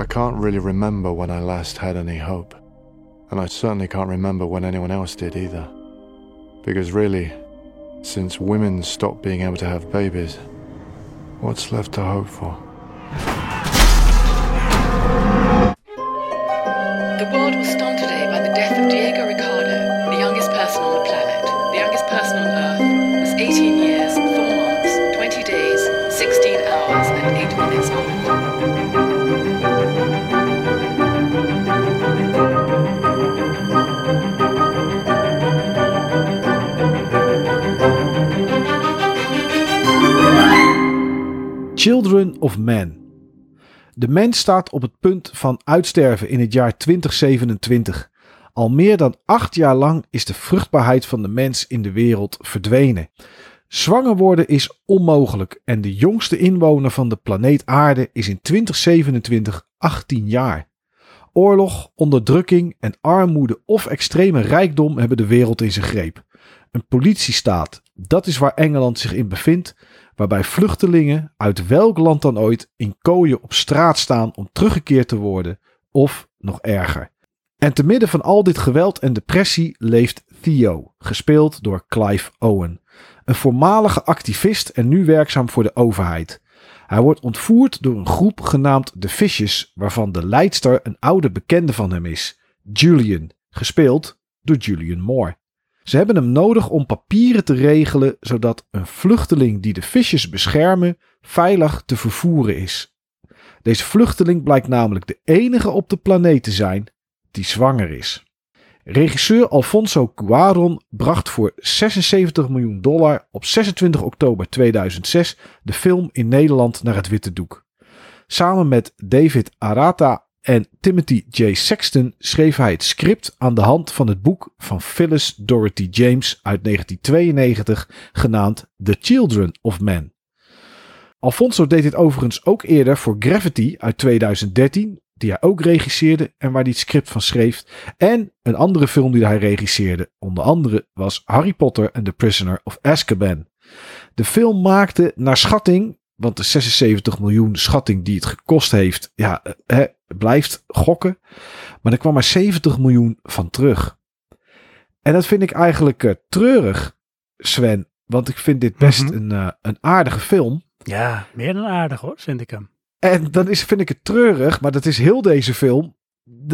I can't really remember when I last had any hope. And I certainly can't remember when anyone else did either. Because really, since women stopped being able to have babies, what's left to hope for? The was of Man. De mens staat op het punt van uitsterven in het jaar 2027. Al meer dan acht jaar lang is de vruchtbaarheid van de mens in de wereld verdwenen. Zwanger worden is onmogelijk en de jongste inwoner van de planeet Aarde is in 2027 18 jaar. Oorlog, onderdrukking en armoede of extreme rijkdom hebben de wereld in zijn greep. Een politiestaat, dat is waar Engeland zich in bevindt, waarbij vluchtelingen uit welk land dan ooit in kooien op straat staan om teruggekeerd te worden, of nog erger. En te midden van al dit geweld en depressie leeft Theo, gespeeld door Clive Owen, een voormalige activist en nu werkzaam voor de overheid. Hij wordt ontvoerd door een groep genaamd de Fishes, waarvan de leidster een oude bekende van hem is, Julian, gespeeld door Julian Moore. Ze hebben hem nodig om papieren te regelen, zodat een vluchteling die de visjes beschermen veilig te vervoeren is. Deze vluchteling blijkt namelijk de enige op de planeet te zijn die zwanger is. Regisseur Alfonso Cuaron bracht voor 76 miljoen dollar op 26 oktober 2006 de film in Nederland naar het witte doek. Samen met David Arata en Timothy J. Sexton schreef hij het script aan de hand van het boek van Phyllis Dorothy James uit 1992, genaamd The Children of Men. Alfonso deed dit overigens ook eerder voor Gravity uit 2013, die hij ook regisseerde en waar hij het script van schreef. En een andere film die hij regisseerde, onder andere, was Harry Potter and the Prisoner of Azkaban. De film maakte naar schatting, want de 76 miljoen schatting die het gekost heeft, ja, hè, blijft gokken. Maar er kwam maar 70 miljoen van terug. En dat vind ik eigenlijk uh, treurig, Sven. Want ik vind dit best Mhm. een, uh, een aardige film. Ja, meer dan aardig hoor, vind ik hem. En dan is, vind ik het treurig, maar dat is heel deze film.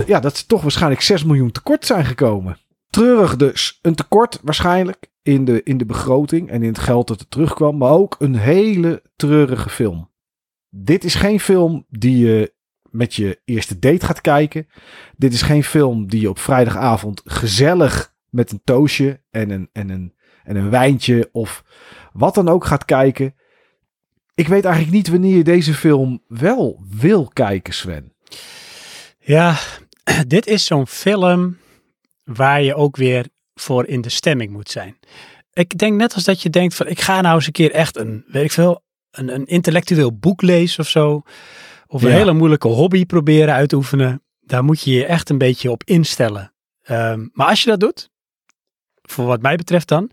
ja, dat ze toch waarschijnlijk 6 miljoen tekort zijn gekomen. Treurig dus. Een tekort waarschijnlijk in de, in de begroting en in het geld dat er terugkwam. Maar ook een hele treurige film. Dit is geen film die je met je eerste date gaat kijken. Dit is geen film die je op vrijdagavond gezellig met een toosje en een, en een, en een wijntje of wat dan ook gaat kijken. Ik weet eigenlijk niet wanneer je deze film wel wil kijken, Sven. Ja, dit is zo'n film waar je ook weer voor in de stemming moet zijn. Ik denk net als dat je denkt van ik ga nou eens een keer echt een, weet ik veel, een, een intellectueel boek lezen of zo. Of een Ja. hele moeilijke hobby proberen uit te oefenen. Daar moet je je echt een beetje op instellen. Ehm, maar als je dat doet, voor wat mij betreft dan,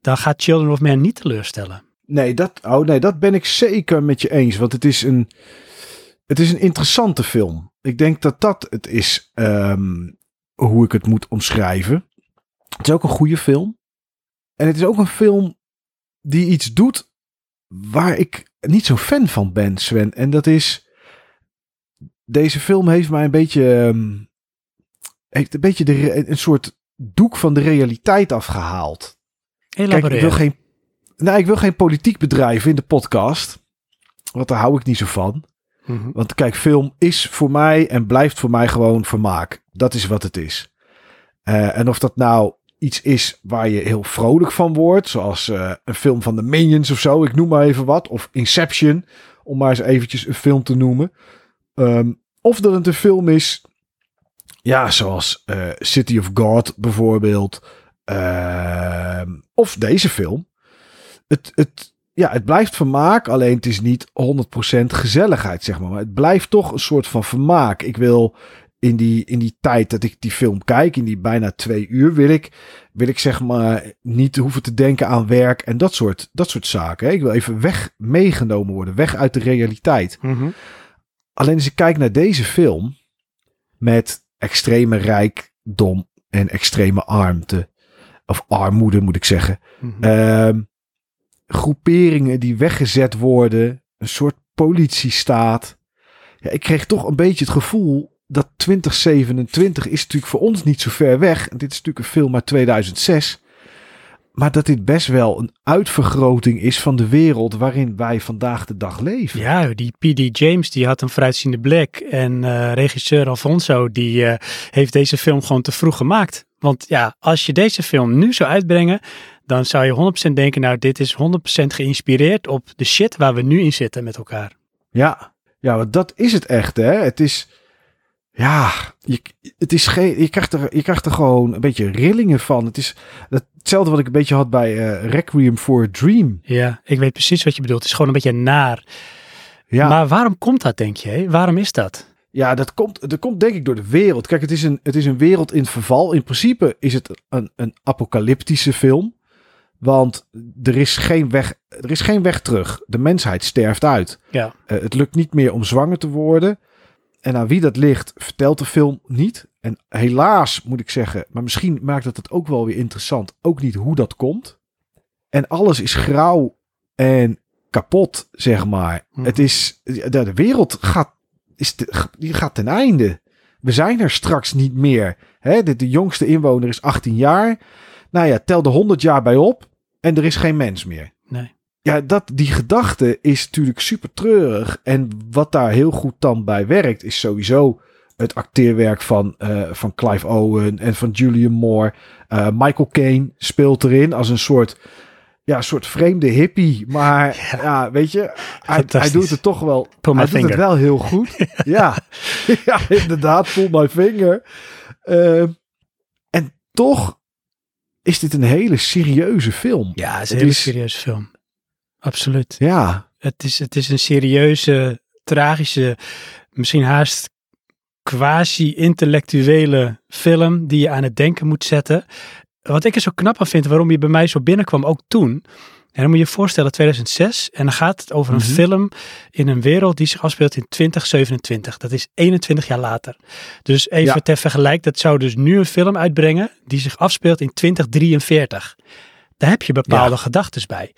dan gaat Children of Men niet teleurstellen. Nee, dat, oh nee, dat ben ik zeker met je eens. Want het is een, het is een interessante film. Ik denk dat dat het is ehm, hoe ik het moet omschrijven. Het is ook een goede film. En het is ook een film die iets doet waar ik niet zo'n fan van ben, Sven. En dat is. Deze film heeft mij een beetje. ehm, heeft een beetje de, een soort doek van de realiteit afgehaald. Kijk, ik wil geen, nou, ik wil geen politiek bedrijven in de podcast. Want daar hou ik niet zo van. Mhm. Want kijk, film is voor mij en blijft voor mij gewoon vermaak. Dat is wat het is. Eh, en of dat nou iets is waar je heel vrolijk van wordt. Zoals eh, een film van de Minions of zo. Ik noem maar even wat. Of Inception. Om maar eens eventjes een film te noemen. Ehm, of dat het een film is. Ja, zoals eh, City of God bijvoorbeeld. Ehm, of deze film. Het, het, ja, het blijft vermaak, alleen het is niet 100% gezelligheid, zeg maar. Maar het blijft toch een soort van vermaak. Ik wil in die, in die tijd dat ik die film kijk, in die bijna twee uur, wil ik, wil ik zeg maar niet hoeven te denken aan werk en dat soort, dat soort zaken. Ik wil even weg meegenomen worden, weg uit de realiteit. Mhm. Alleen als ik kijk naar deze film met extreme rijkdom en extreme armte, of armoede moet ik zeggen, Mhm. Ehm, groeperingen die weggezet worden, een soort politiestaat. Ja, ik kreeg toch een beetje het gevoel dat 2027 is natuurlijk voor ons niet zo ver weg. Dit is natuurlijk een film uit 2006. Maar dat dit best wel een uitvergroting is van de wereld waarin wij vandaag de dag leven. Ja, die P.D. James die had een vooruitziende blik. En eh, regisseur Alfonso die eh, heeft deze film gewoon te vroeg gemaakt. Want ja, als je deze film nu zou uitbrengen, dan zou je 100% denken, nou dit is 100% geïnspireerd op de shit waar we nu in zitten met elkaar. Ja, ja, want dat is het echt, hè. Het is, ja, je, het is geen, je, krijgt er, je krijgt er gewoon een beetje rillingen van. Het is hetzelfde wat ik een beetje had bij eh, Requiem for a Dream. Ja, ik weet precies wat je bedoelt. Het is gewoon een beetje naar. Ja, Maar waarom komt dat, denk je? hè? Waarom is dat? ja dat, komt, dat komt denk ik door de wereld. Kijk, het is, een, het is een wereld in verval. In principe is het een, een apocalyptische film. Want er is, geen weg, er is geen weg terug. De mensheid sterft uit. Ja, Eh, het lukt niet meer om zwanger te worden. En aan wie dat ligt, vertelt de film niet. En helaas moet ik zeggen, maar misschien maakt het het ook wel weer interessant. Ook niet hoe dat komt. En alles is grauw en kapot, zeg maar. Mhm. Het is, de, de wereld gaat, is te- die gaat ten einde. We zijn er straks niet meer. Hè, de, de jongste inwoner is 18 jaar. Nou ja, tel de 100 jaar bij op en er is geen mens meer. nee. Ja, dat, die gedachte is natuurlijk super treurig. En wat daar heel goed dan bij werkt, is sowieso het acteerwerk van, eh, van Clive Owen en van Julian Moore. Eh, Michael Caine speelt erin als een soort, ja, soort vreemde hippie. Maar ja, weet je, hij, doet het toch wel. Pull hij doet het wel heel goed. ja. ja, inderdaad, pull my finger. Eh, en toch is dit een hele serieuze film. Ja, het is een hele is- serieuze film. Absoluut. Ja, Het is, het is een serieuze, tragische, misschien haast quasi-intellectuele film die je aan het denken moet zetten. Wat ik er zo knap aan vind, waarom je bij mij zo binnenkwam, ook toen. En dan moet je je voorstellen, 2006. En dan gaat het over een Mhm. film in een wereld die zich afspeelt in 2027. Dat is 21 jaar later. Dus even Ja. ter vergelijk, dat zou dus nu een film uitbrengen die zich afspeelt in 2043. Daar heb je bepaalde Ja. gedachten bij.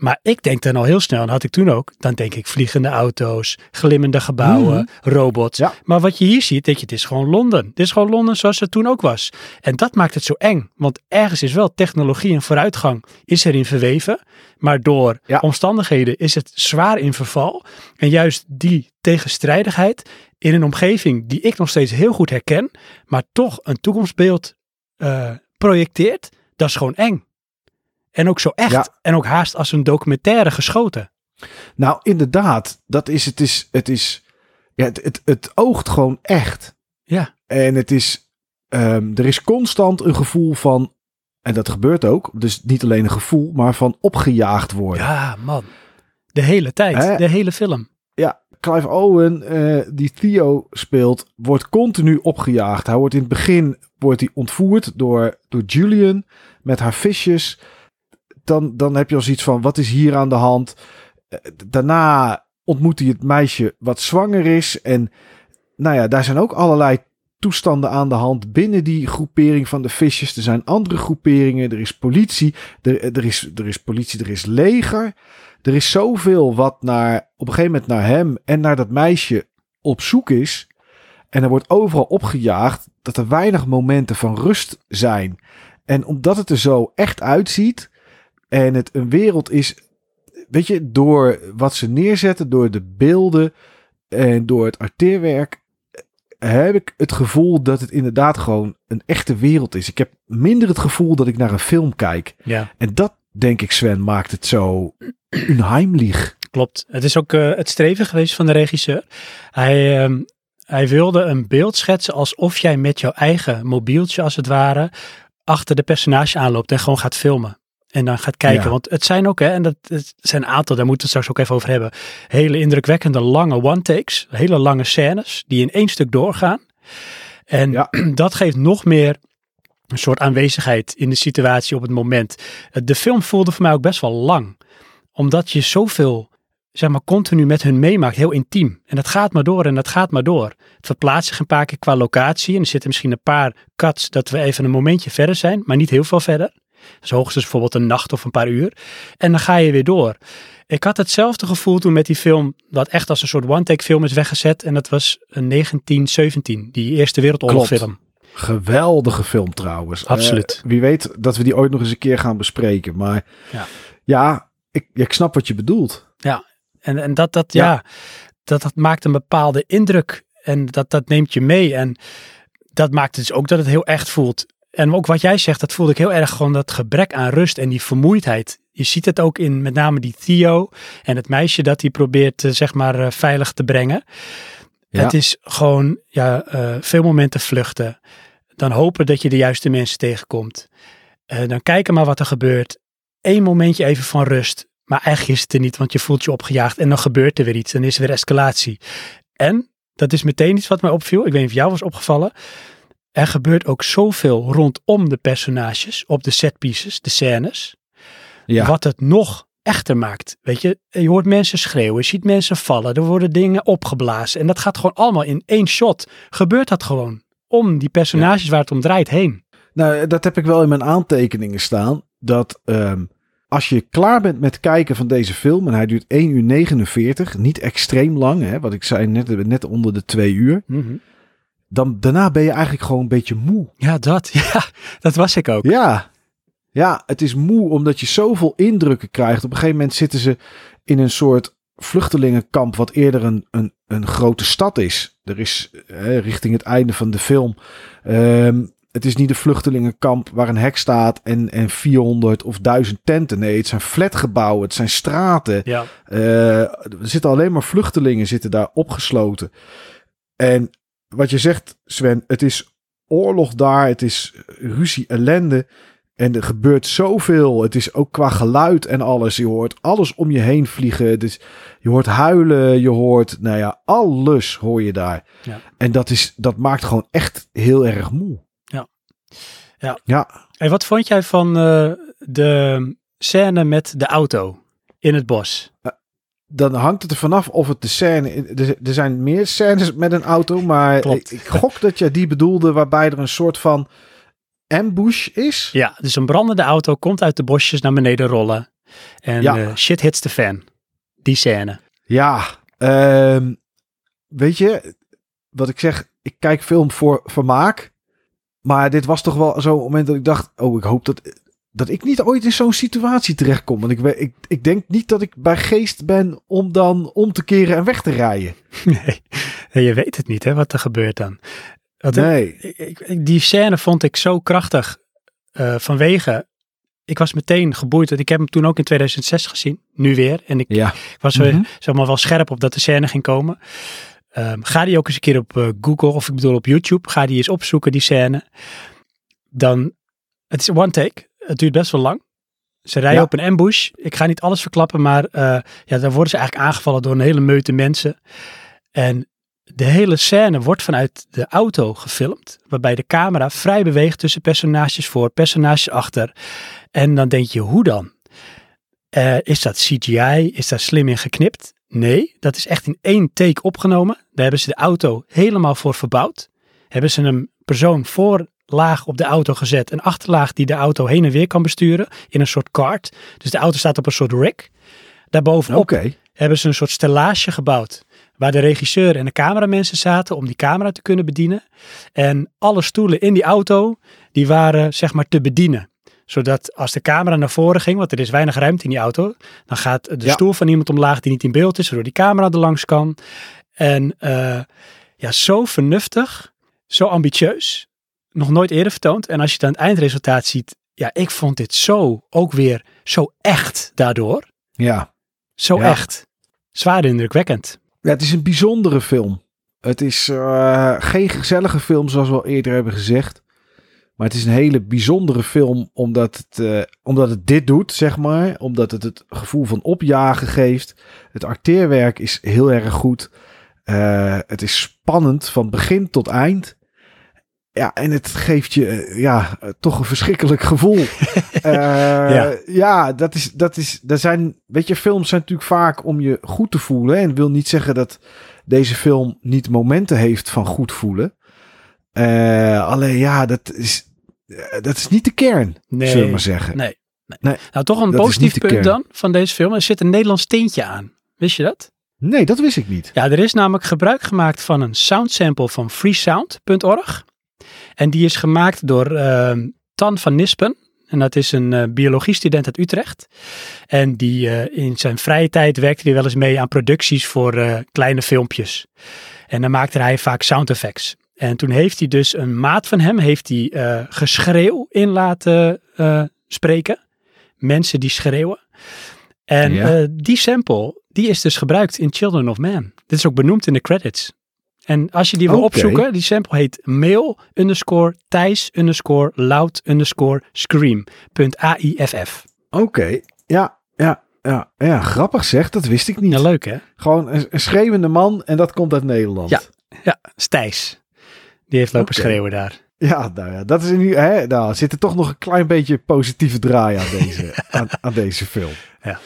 Maar ik denk dan al heel snel, en had ik toen ook, dan denk ik vliegende auto's, glimmende gebouwen, robots. Ja. Maar wat je hier ziet, denk je, het is gewoon Londen. Dit is gewoon Londen zoals het toen ook was. En dat maakt het zo eng, want ergens is wel technologie en vooruitgang is erin verweven, maar door Ja. omstandigheden is het zwaar in verval. En juist die tegenstrijdigheid in een omgeving die ik nog steeds heel goed herken, maar toch een toekomstbeeld eh, projecteert, dat is gewoon eng. En ook zo echt. Ja. En ook haast als een documentaire geschoten. Nou, inderdaad. Dat is, het is, het is, ja, het, het, het oogt gewoon echt. Ja. En het is, ehm, er is constant een gevoel van, en dat gebeurt ook, dus niet alleen een gevoel, maar van opgejaagd worden. Ja, man. De hele tijd. Hè? De hele film. Ja, Clive Owen, eh, die Theo speelt, wordt continu opgejaagd. Hij wordt in het begin wordt hij ontvoerd door, door Julian met haar visjes. Dan, dan heb je al zoiets van, wat is hier aan de hand? Eh, Daarna ontmoet hij het meisje wat zwanger is. En nou ja, daar zijn ook allerlei toestanden aan de hand binnen die groepering van de visjes. Er zijn andere groeperingen, er is politie, er, er, is, er is politie, er is leger. Er is zoveel wat naar, op een gegeven moment naar hem en naar dat meisje op zoek is. En er wordt overal opgejaagd dat er weinig momenten van rust zijn. En omdat het er zo echt uitziet en het een wereld is, weet je, door wat ze neerzetten, door de beelden en door het arteerwerk, heb ik het gevoel dat het inderdaad gewoon een echte wereld is. Ik heb minder het gevoel dat ik naar een film kijk. Ja, En dat, denk ik, Sven, maakt het zo unheimlich. klopt. Het is ook eh, het streven geweest van de regisseur. Hij, ehm, hij wilde een beeld schetsen alsof jij met jouw eigen mobieltje, als het ware, achter de personage aanloopt en gewoon gaat filmen. En dan gaat kijken. Ja. Want het zijn ook, hè, en dat het zijn een aantal, daar moeten we het straks ook even over hebben. Hele indrukwekkende lange one-takes. Hele lange scènes die in één stuk doorgaan. En Ja. dat geeft nog meer een soort aanwezigheid in de situatie op het moment. Eh, De film voelde voor mij ook best wel lang. Omdat je zoveel zeg maar continu met hun meemaakt, heel intiem. En dat gaat maar door en dat gaat maar door. Het verplaatst zich een paar keer qua locatie en er zitten misschien een paar cuts dat we even een momentje verder zijn, maar niet heel veel verder. Dus hoogstens bijvoorbeeld een nacht of een paar uur. En dan ga je weer door. Ik had hetzelfde gevoel toen met die film, dat echt als een soort one-take film is weggezet. En dat was een 1917, die Eerste Wereldoorlogfilm. Geweldige film trouwens. Absoluut. Eh, wie weet dat we die ooit nog eens een keer gaan bespreken. Maar Ja. ja, ik, ik snap wat je bedoelt. En, en dat, dat, ja. Ja. dat, dat maakt een bepaalde indruk. En dat, dat neemt je mee. En dat maakt dus ook dat het heel echt voelt. En ook wat jij zegt, dat voelde ik heel erg gewoon dat gebrek aan rust en die vermoeidheid. Je ziet het ook in met name die Theo en het meisje dat hij probeert eh, zeg maar eh, veilig te brengen. Ja. Het is gewoon ja, eh, veel momenten vluchten. Dan hopen dat je de juiste mensen tegenkomt. Dan kijken maar wat er gebeurt. Eén momentje even van rust. Maar eigenlijk is het er niet, want je voelt je opgejaagd en dan gebeurt er weer iets. Dan is er weer escalatie. En, dat is meteen iets wat mij opviel. Ik weet niet of jou was opgevallen. Er gebeurt ook zoveel rondom de personages, op de setpieces, de scènes. Ja. Wat het nog echter maakt. Weet je, je hoort mensen schreeuwen, je ziet mensen vallen, er worden dingen opgeblazen. En dat gaat gewoon allemaal in één shot. Gebeurt dat gewoon. Om die personages waar het om draait heen. Nou, dat heb ik wel in mijn aantekeningen staan. Dat ehm, als je klaar bent met kijken van deze film, en hij duurt 1 uur 49, niet extreem lang, hè, wat ik zei, net, net onder de 2 uur. Dan daarna ben je eigenlijk gewoon een beetje moe. Ja, dat. Ja, dat was ik ook. Ja. Ja, het is moe omdat je zoveel indrukken krijgt. Op een gegeven moment zitten ze in een soort vluchtelingenkamp wat eerder een, een, een grote stad is. Er is eh, richting het einde van de film. ehm, het is niet een vluchtelingenkamp waar een hek staat en, en 400 of 1000 tenten. Nee, het zijn flatgebouwen, het zijn straten. Ja, Eh, er zitten alleen maar vluchtelingen zitten daar opgesloten. En wat je zegt, Sven, het is oorlog daar, het is ruzie, ellende. En er gebeurt zoveel. Het is ook qua geluid en alles. Je hoort alles om je heen vliegen. Dus je hoort huilen, je hoort, nou ja, alles hoor je daar. Ja. En dat, is, dat maakt gewoon echt heel erg moe. Ja. Ja. Ja. En wat vond jij van eh, de scène met de auto in het bos? Dan hangt het er vanaf of het de scène. Er, er zijn meer scènes met een auto, maar Klopt. ik, gok dat je die bedoelde waarbij er een soort van ambush is. Ja, dus een brandende auto komt uit de bosjes naar beneden rollen. En Ja. eh, shit hits the fan. Die scène. Ja, ehm, weet je, wat ik zeg, ik kijk film voor vermaak. Maar dit was toch wel zo'n moment dat ik dacht, oh, ik hoop dat, dat ik niet ooit in zo'n situatie terechtkom. Want ik, ik, ik denk niet dat ik bij geest ben om dan om te keren en weg te rijden. Nee, je weet het niet hè, wat er gebeurt dan. Nee. ik- die scène vond ik zo krachtig eh, vanwege... Ik was meteen geboeid, want ik heb hem toen ook in 2006 gezien. Nu weer. En ik Ja. Ik was Mhm. zeg maar wel scherp op dat de scène ging komen. Ehm, ga die ook eens een keer op eh, Google of ik bedoel op YouTube. Ga die eens opzoeken, die scène. Dan, het is one take. Het duurt best wel lang. Ze rijden Ja. op een ambush. Ik ga niet alles verklappen, maar eh, ja, dan worden ze eigenlijk aangevallen door een hele meute mensen. En de hele scène wordt vanuit de auto gefilmd. Waarbij de camera vrij beweegt tussen personages voor, personages achter. En dan denk je, hoe dan? Eh, is dat CGI? Is daar slim in geknipt? Nee, dat is echt in één take opgenomen. Daar hebben ze de auto helemaal voor verbouwd. Hebben ze een persoon voorlaag op de auto gezet. Een achterlaag die de auto heen en weer kan besturen in een soort kart. Dus de auto staat op een soort rig. Daarbovenop hebben ze een soort stellage gebouwd. Waar de regisseur en de cameramensen zaten om die camera te kunnen bedienen. En alle stoelen in die auto, die waren zeg maar te bedienen. Zodat als de camera naar voren ging, want er is weinig ruimte in die auto. Dan gaat de Ja. stoel van iemand omlaag die niet in beeld is, waardoor die camera er langs kan. En eh, ja, zo vernuftig, zo ambitieus. Nog nooit eerder vertoond. En als je dan het eindresultaat ziet, ja, ik vond dit zo ook weer zo echt daardoor. Ja. Zo Ja. echt. Zwaar indrukwekkend. ja, het is een bijzondere film. Het is eh, geen gezellige film, zoals we al eerder hebben gezegd. Maar het is een hele bijzondere film, omdat het, eh, omdat het dit doet, zeg maar. Omdat het het gevoel van opjagen geeft. Het acteerwerk is heel erg goed. Eh, het is spannend van begin tot eind. Ja, en het geeft je eh, ja, toch een verschrikkelijk gevoel. Eh, Ja. ja, dat is, dat is, er zijn, weet je, films zijn natuurlijk vaak om je goed te voelen. En wil niet zeggen dat deze film niet momenten heeft van goed voelen. Eh, alleen ja, dat is, dat is niet de kern, Nee. zullen we maar zeggen. Nee. nee. Nee, nou, toch een positief punt kern. dan van deze film. Er zit een Nederlands tintje aan. Wist je dat? Nee, dat wist ik niet. Ja, er is namelijk gebruik gemaakt van een soundsample van freesound.org. En die is gemaakt door ehm, Tan van Nispen. En dat is een eh, biologiestudent uit Utrecht. En die eh, in zijn vrije tijd werkte hij wel eens mee aan producties voor eh, kleine filmpjes. En dan maakte hij vaak sound effects. En toen heeft hij dus een maat van hem, heeft hij geschreeuw in laten spreken. Mensen die schreeuwen. En Ja. die sample, die is dus gebruikt in Children of Man. Dit is ook benoemd in de credits. En als je die wil opzoeken, die sample heet mail underscore thijs underscore loud underscore scream AIFF. Oké, ja, ja, ja, ja, grappig zeg, dat wist ik niet. Ja, leuk hè? Gewoon een, een schreeuwende man en dat komt uit Nederland. Ja. Ja, Stijs. Die heeft lopen Oké. schreeuwen daar. Ja, nou ja, dat is nu, hè, nou zit er toch nog een klein beetje positieve draai aan deze, aan, aan deze film. Ja.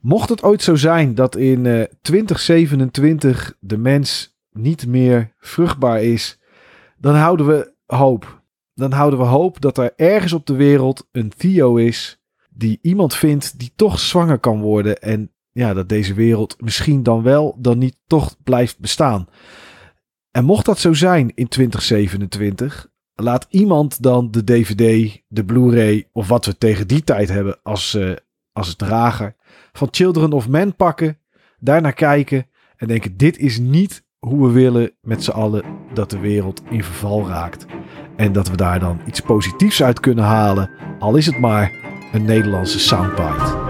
Mocht het ooit zo zijn dat in eh 2027 de mens niet meer vruchtbaar is, dan houden we hoop. Dan houden we hoop dat er ergens op de wereld een Theo is die iemand vindt die toch zwanger kan worden en ja, dat deze wereld misschien dan wel, dan niet toch blijft bestaan. En mocht dat zo zijn in 2027, laat iemand dan de DVD, de Blu-ray of wat we tegen die tijd hebben als, eh, als drager van Children of Men pakken, daarnaar kijken en denken: dit is niet hoe we willen met z'n allen dat de wereld in verval raakt. En dat we daar dan iets positiefs uit kunnen halen, al is het maar een Nederlandse soundbite.